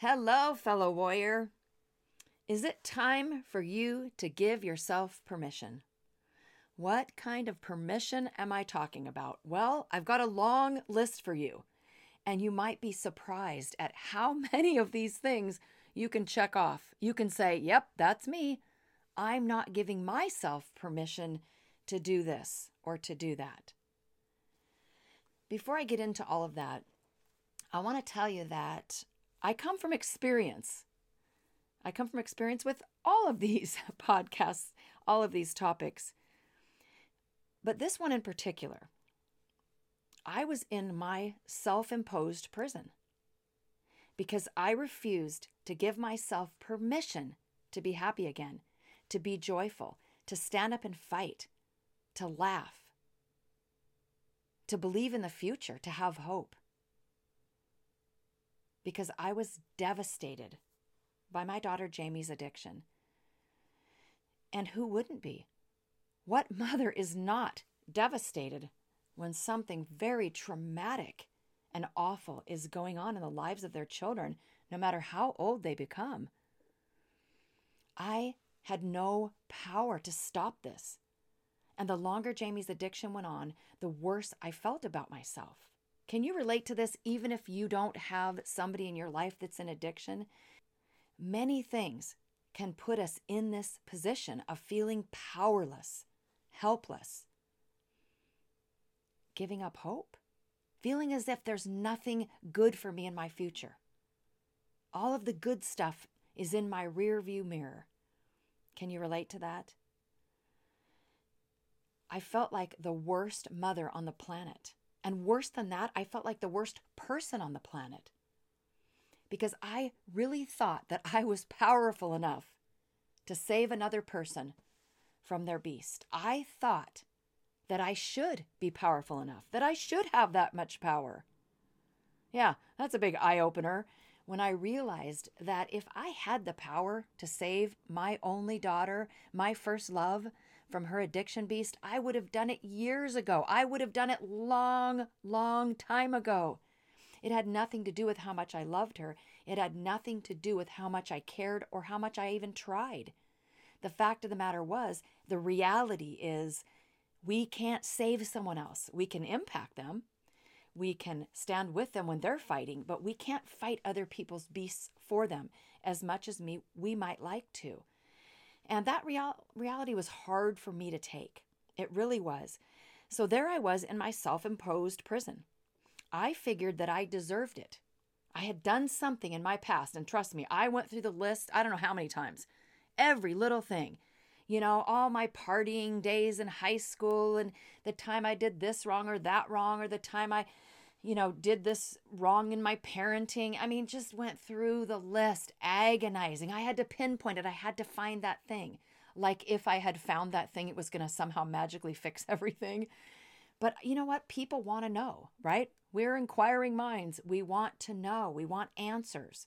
Hello, fellow warrior. Is it time for you to give yourself permission? What kind of permission am I talking about? Well, I've got a long list for you, and you might be surprised at how many of these things you can check off. You can say, Yep, that's me. I'm not giving myself permission to do this or to do that. Before I get into all of that, I want to tell you that I come from experience. I come from experience with all of these podcasts, all of these topics. But this one in particular, I was in my self imposed prison because I refused to give myself permission to be happy again, to be joyful, to stand up and fight, to laugh, to believe in the future, to have hope because I was devastated by my daughter Jamie's addiction. And who wouldn't be? What mother is not devastated when something very traumatic and awful is going on in the lives of their children, no matter how old they become? I had no power to stop this. And the longer Jamie's addiction went on, the worse I felt about myself. Can you relate to this even if you don't have somebody in your life that's in addiction? Many things can put us in this position of feeling powerless, helpless, giving up hope, feeling as if there's nothing good for me in my future. All of the good stuff is in my rear view mirror. Can you relate to that? I felt like the worst mother on the planet. And worse than that, I felt like the worst person on the planet because I really thought that I was powerful enough to save another person from their beast. I thought that I should be powerful enough, that I should have that much power. Yeah, that's a big eye opener when I realized that if I had the power to save my only daughter, my first love, from her addiction beast, I would have done it years ago. I would have done it long, long time ago. It had nothing to do with how much I loved her. It had nothing to do with how much I cared or how much I even tried. The fact of the matter was, the reality is, we can't save someone else. We can impact them. We can stand with them when they're fighting, but we can't fight other people's beasts for them as much as me we might like to. And that real, reality was hard for me to take. It really was. So there I was in my self imposed prison. I figured that I deserved it. I had done something in my past, and trust me, I went through the list, I don't know how many times, every little thing. You know, all my partying days in high school, and the time I did this wrong or that wrong, or the time I you know, did this wrong in my parenting. I mean, just went through the list, agonizing. I had to pinpoint it, I had to find that thing. Like if I had found that thing, it was going to somehow magically fix everything. But you know what? People want to know, right? We're inquiring minds. We want to know, we want answers.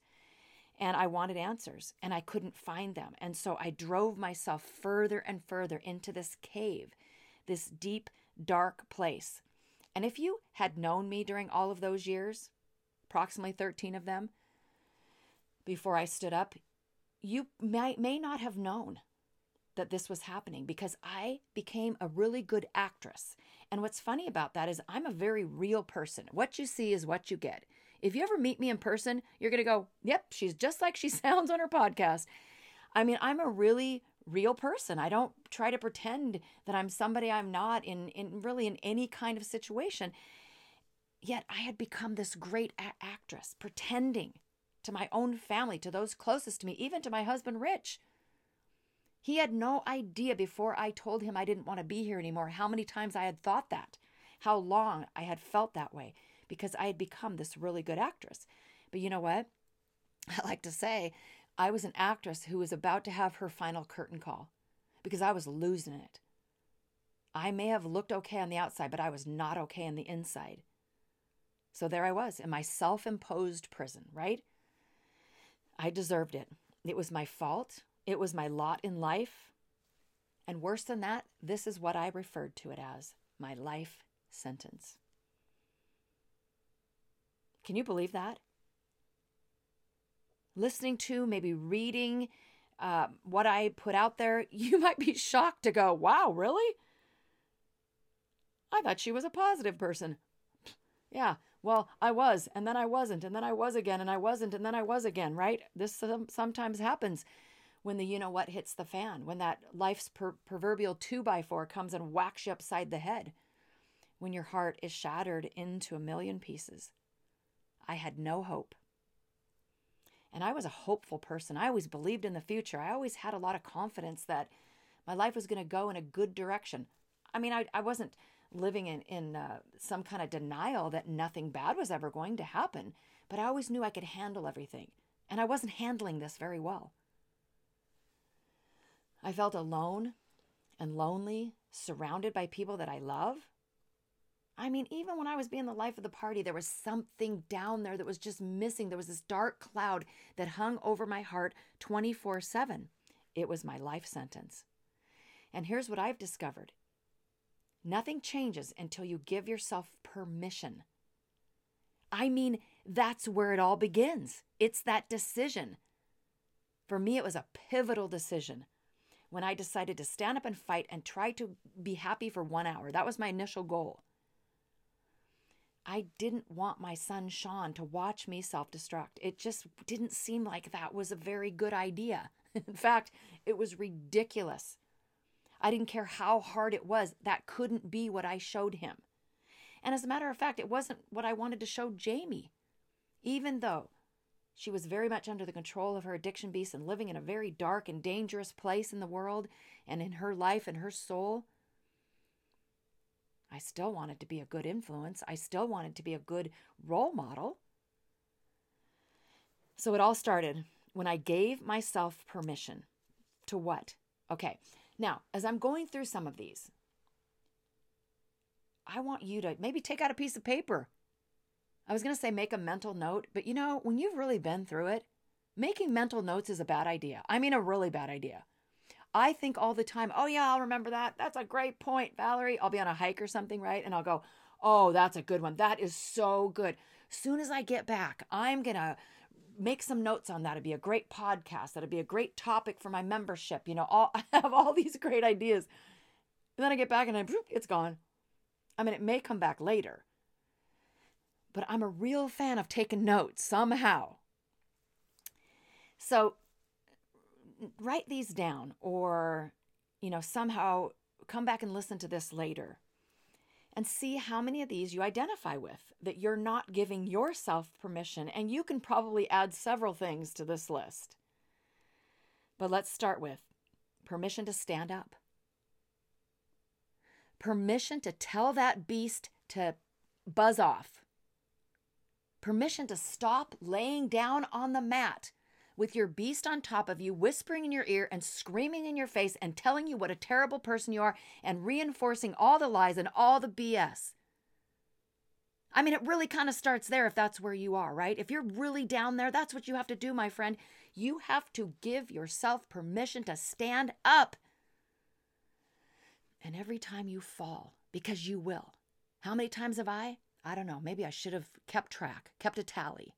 And I wanted answers and I couldn't find them. And so I drove myself further and further into this cave, this deep, dark place and if you had known me during all of those years, approximately 13 of them, before I stood up, you may, may not have known that this was happening because I became a really good actress. And what's funny about that is I'm a very real person. What you see is what you get. If you ever meet me in person, you're going to go, yep, she's just like she sounds on her podcast. I mean, I'm a really real person. I don't try to pretend that I'm somebody I'm not in in really in any kind of situation. Yet I had become this great a- actress, pretending to my own family, to those closest to me, even to my husband Rich. He had no idea before I told him I didn't want to be here anymore how many times I had thought that, how long I had felt that way, because I had become this really good actress. But you know what? I like to say I was an actress who was about to have her final curtain call because I was losing it. I may have looked okay on the outside, but I was not okay on the inside. So there I was in my self imposed prison, right? I deserved it. It was my fault. It was my lot in life. And worse than that, this is what I referred to it as my life sentence. Can you believe that? Listening to, maybe reading uh, what I put out there, you might be shocked to go, wow, really? I thought she was a positive person. Yeah, well, I was, and then I wasn't, and then I was again, and I wasn't, and then I was again, right? This sometimes happens when the you know what hits the fan, when that life's per- proverbial two by four comes and whacks you upside the head, when your heart is shattered into a million pieces. I had no hope. And I was a hopeful person. I always believed in the future. I always had a lot of confidence that my life was going to go in a good direction. I mean, I, I wasn't living in, in uh, some kind of denial that nothing bad was ever going to happen, but I always knew I could handle everything. And I wasn't handling this very well. I felt alone and lonely, surrounded by people that I love. I mean, even when I was being the life of the party, there was something down there that was just missing. There was this dark cloud that hung over my heart 24 7. It was my life sentence. And here's what I've discovered nothing changes until you give yourself permission. I mean, that's where it all begins. It's that decision. For me, it was a pivotal decision when I decided to stand up and fight and try to be happy for one hour. That was my initial goal. I didn't want my son Sean to watch me self destruct. It just didn't seem like that was a very good idea. In fact, it was ridiculous. I didn't care how hard it was, that couldn't be what I showed him. And as a matter of fact, it wasn't what I wanted to show Jamie. Even though she was very much under the control of her addiction beast and living in a very dark and dangerous place in the world and in her life and her soul. I still wanted to be a good influence. I still wanted to be a good role model. So it all started when I gave myself permission to what? Okay, now as I'm going through some of these, I want you to maybe take out a piece of paper I was going to say make a mental note, but you know, when you've really been through it, making mental notes is a bad idea. I mean, a really bad idea. I think all the time, oh, yeah, I'll remember that. That's a great point, Valerie. I'll be on a hike or something, right? And I'll go, oh, that's a good one. That is so good. Soon as I get back, I'm going to make some notes on that. It'd be a great podcast. That'd be a great topic for my membership. You know, all, I have all these great ideas. And then I get back and I, it's gone. I mean, it may come back later, but I'm a real fan of taking notes somehow. So write these down or, you know, somehow come back and listen to this later and see how many of these you identify with that you're not giving yourself permission. And you can probably add several things to this list. But let's start with permission to stand up, permission to tell that beast to buzz off permission to stop laying down on the mat with your beast on top of you, whispering in your ear and screaming in your face and telling you what a terrible person you are and reinforcing all the lies and all the BS. I mean, it really kind of starts there if that's where you are, right? If you're really down there, that's what you have to do, my friend. You have to give yourself permission to stand up. And every time you fall, because you will, how many times have I? I don't know, maybe I should have kept track, kept a tally.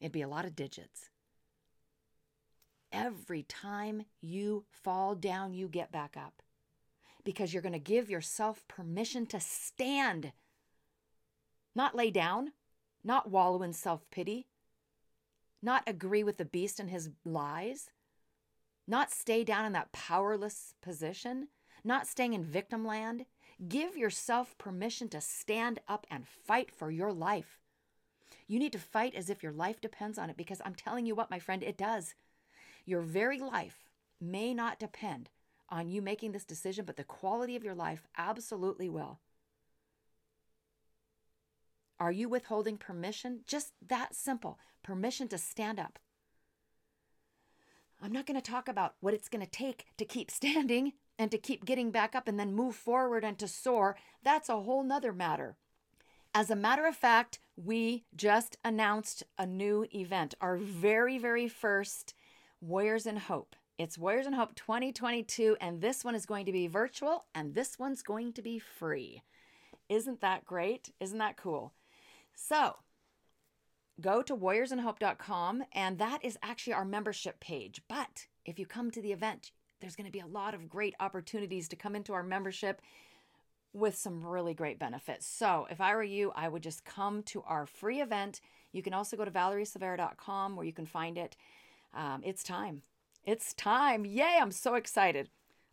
It'd be a lot of digits. Every time you fall down, you get back up because you're going to give yourself permission to stand, not lay down, not wallow in self pity, not agree with the beast and his lies, not stay down in that powerless position, not staying in victim land. Give yourself permission to stand up and fight for your life. You need to fight as if your life depends on it because I'm telling you what, my friend, it does. Your very life may not depend on you making this decision, but the quality of your life absolutely will. Are you withholding permission? Just that simple permission to stand up. I'm not going to talk about what it's going to take to keep standing and to keep getting back up and then move forward and to soar, that's a whole nother matter. As a matter of fact, we just announced a new event, our very, very first Warriors in Hope. It's Warriors in Hope 2022, and this one is going to be virtual and this one's going to be free. Isn't that great? Isn't that cool? So, go to warriorsinhope.com, and that is actually our membership page. But if you come to the event, there's going to be a lot of great opportunities to come into our membership with some really great benefits. So, if I were you, I would just come to our free event. You can also go to valeriesilveira.com where you can find it. Um, it's time. It's time. Yay, I'm so excited.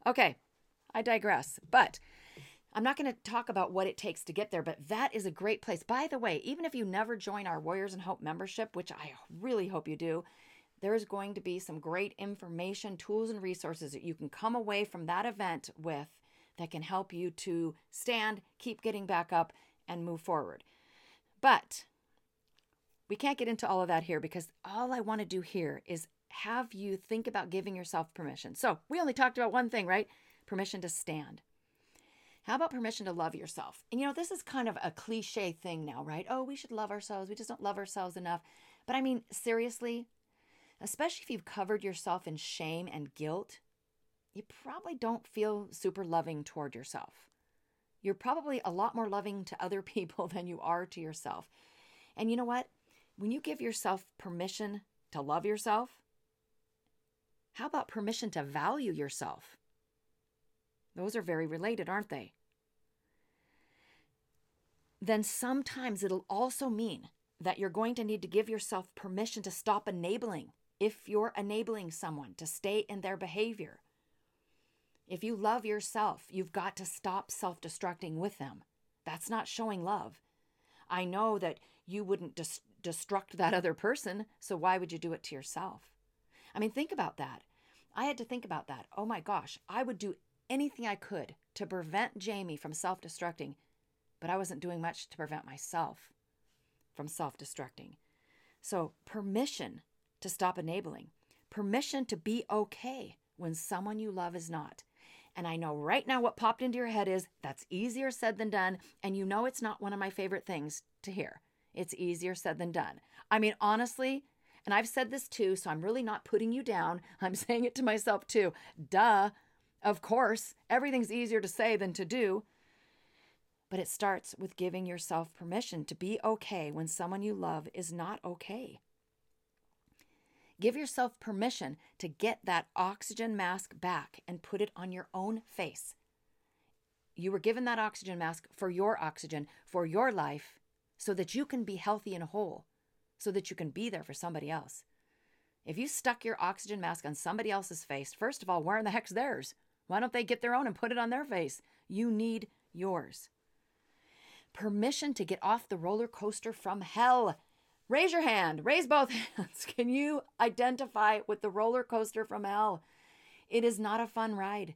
Okay, I digress. But I'm not going to talk about what it takes to get there, but that is a great place. By the way, even if you never join our Warriors in Hope membership, which I really hope you do, there is going to be some great information, tools, and resources that you can come away from that event with that can help you to stand, keep getting back up, and move forward. But we can't get into all of that here because all I want to do here is have you think about giving yourself permission. So we only talked about one thing, right? Permission to stand. How about permission to love yourself? And you know, this is kind of a cliche thing now, right? Oh, we should love ourselves. We just don't love ourselves enough. But I mean, seriously, especially if you've covered yourself in shame and guilt, you probably don't feel super loving toward yourself. You're probably a lot more loving to other people than you are to yourself. And you know what? When you give yourself permission to love yourself, how about permission to value yourself? Those are very related, aren't they? Then sometimes it'll also mean that you're going to need to give yourself permission to stop enabling if you're enabling someone to stay in their behavior. If you love yourself, you've got to stop self destructing with them. That's not showing love. I know that you wouldn't destruct that other person, so why would you do it to yourself? I mean, think about that. I had to think about that. Oh my gosh, I would do anything I could to prevent Jamie from self destructing, but I wasn't doing much to prevent myself from self destructing. So, permission to stop enabling, permission to be okay when someone you love is not. And I know right now what popped into your head is that's easier said than done. And you know it's not one of my favorite things to hear. It's easier said than done. I mean, honestly, and I've said this too, so I'm really not putting you down. I'm saying it to myself too. Duh. Of course, everything's easier to say than to do. But it starts with giving yourself permission to be okay when someone you love is not okay. Give yourself permission to get that oxygen mask back and put it on your own face. You were given that oxygen mask for your oxygen, for your life, so that you can be healthy and whole, so that you can be there for somebody else. If you stuck your oxygen mask on somebody else's face, first of all, where in the heck's theirs? Why don't they get their own and put it on their face? You need yours. Permission to get off the roller coaster from hell. Raise your hand, raise both hands. Can you identify with the roller coaster from hell? It is not a fun ride.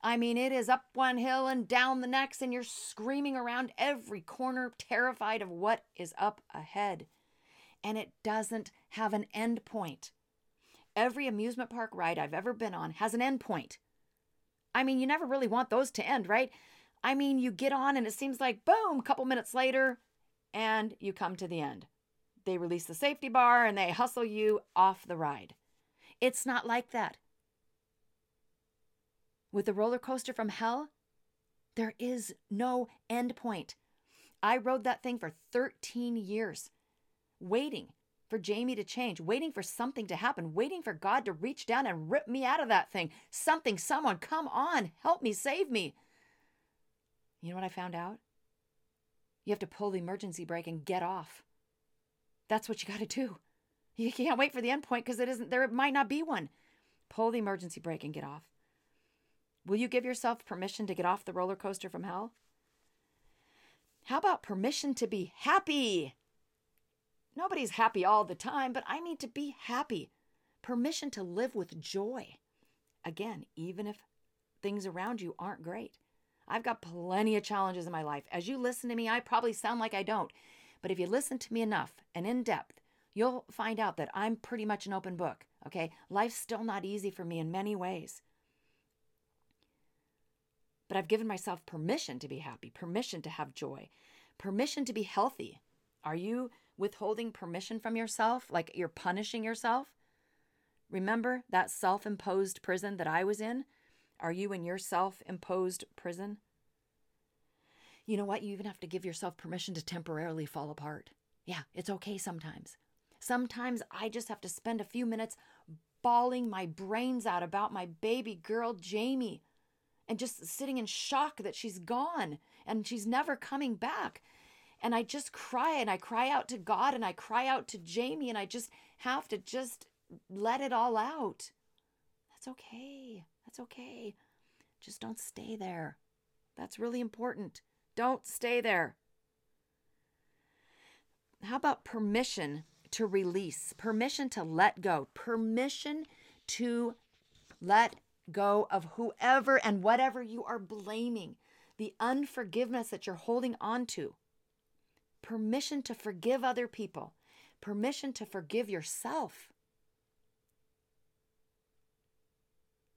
I mean, it is up one hill and down the next, and you're screaming around every corner, terrified of what is up ahead. And it doesn't have an end point. Every amusement park ride I've ever been on has an end point. I mean, you never really want those to end, right? I mean, you get on and it seems like boom, a couple minutes later, and you come to the end. They release the safety bar and they hustle you off the ride. It's not like that. With the roller coaster from hell, there is no end point. I rode that thing for 13 years, waiting for Jamie to change, waiting for something to happen, waiting for God to reach down and rip me out of that thing. Something, someone, come on, help me, save me. You know what I found out? You have to pull the emergency brake and get off. That's what you got to do. You can't wait for the end point because it isn't there might not be one. Pull the emergency brake and get off. Will you give yourself permission to get off the roller coaster from hell? How about permission to be happy? Nobody's happy all the time, but I need to be happy. Permission to live with joy. Again, even if things around you aren't great. I've got plenty of challenges in my life. As you listen to me, I probably sound like I don't. But if you listen to me enough and in depth, you'll find out that I'm pretty much an open book. Okay. Life's still not easy for me in many ways. But I've given myself permission to be happy, permission to have joy, permission to be healthy. Are you withholding permission from yourself? Like you're punishing yourself? Remember that self imposed prison that I was in? Are you in your self imposed prison? You know what? You even have to give yourself permission to temporarily fall apart. Yeah, it's okay sometimes. Sometimes I just have to spend a few minutes bawling my brains out about my baby girl, Jamie, and just sitting in shock that she's gone and she's never coming back. And I just cry and I cry out to God and I cry out to Jamie and I just have to just let it all out. That's okay. That's okay. Just don't stay there. That's really important. Don't stay there. How about permission to release, permission to let go, permission to let go of whoever and whatever you are blaming, the unforgiveness that you're holding on to, permission to forgive other people, permission to forgive yourself,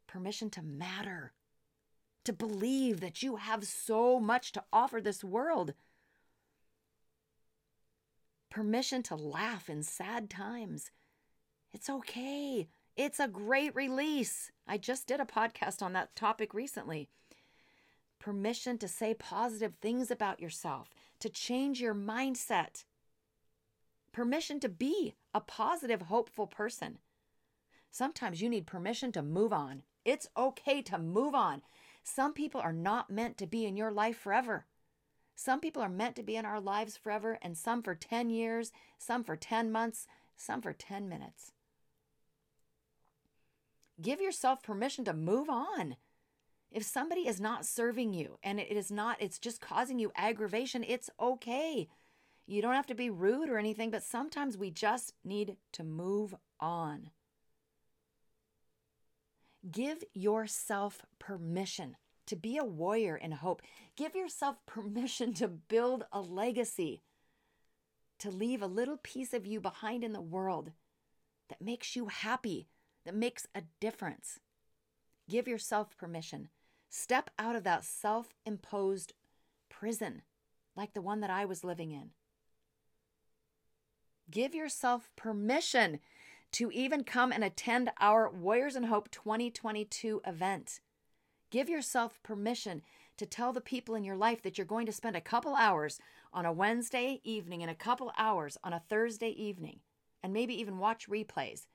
permission to matter, to believe that you have so much to offer this world permission to laugh in sad times. It's okay. It's a great release. I just did a podcast on that topic recently. Permission to say positive things about yourself, to change your mindset. Permission to be a positive, hopeful person. Sometimes you need permission to move on. It's okay to move on. Some people are not meant to be in your life forever. Some people are meant to be in our lives forever, and some for 10 years, some for 10 months, some for 10 minutes. Give yourself permission to move on. If somebody is not serving you and it is not, it's just causing you aggravation, it's okay. You don't have to be rude or anything, but sometimes we just need to move on. Give yourself permission to be a warrior in hope. Give yourself permission to build a legacy, to leave a little piece of you behind in the world that makes you happy, that makes a difference. Give yourself permission. Step out of that self imposed prison like the one that I was living in. Give yourself permission to even come and attend our Warriors in Hope 2022 event. Give yourself permission to tell the people in your life that you're going to spend a couple hours on a Wednesday evening and a couple hours on a Thursday evening, and maybe even watch replays.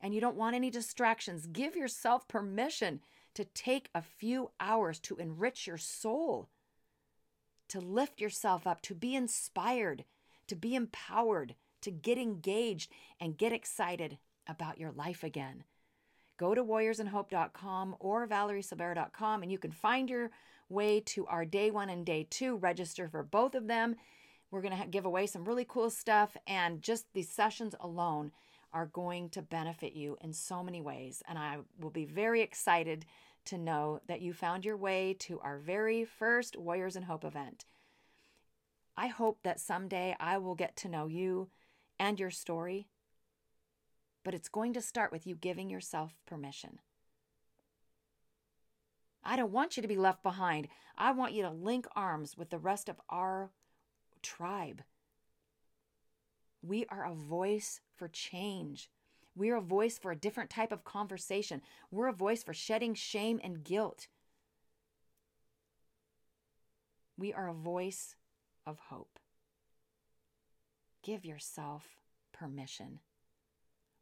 And you don't want any distractions. Give yourself permission to take a few hours to enrich your soul, to lift yourself up, to be inspired, to be empowered, to get engaged and get excited about your life again go to warriorsinhope.com or valeriesilveira.com and you can find your way to our day one and day two. Register for both of them. We're going to give away some really cool stuff, and just these sessions alone are going to benefit you in so many ways. And I will be very excited to know that you found your way to our very first Warriors in Hope event. I hope that someday I will get to know you and your story but it's going to start with you giving yourself permission. I don't want you to be left behind. I want you to link arms with the rest of our tribe. We are a voice for change. We're a voice for a different type of conversation. We're a voice for shedding shame and guilt. We are a voice of hope. Give yourself permission.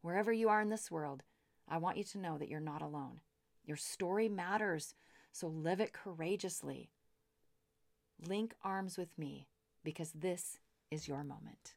Wherever you are in this world, I want you to know that you're not alone. Your story matters, so live it courageously. Link arms with me because this is your moment.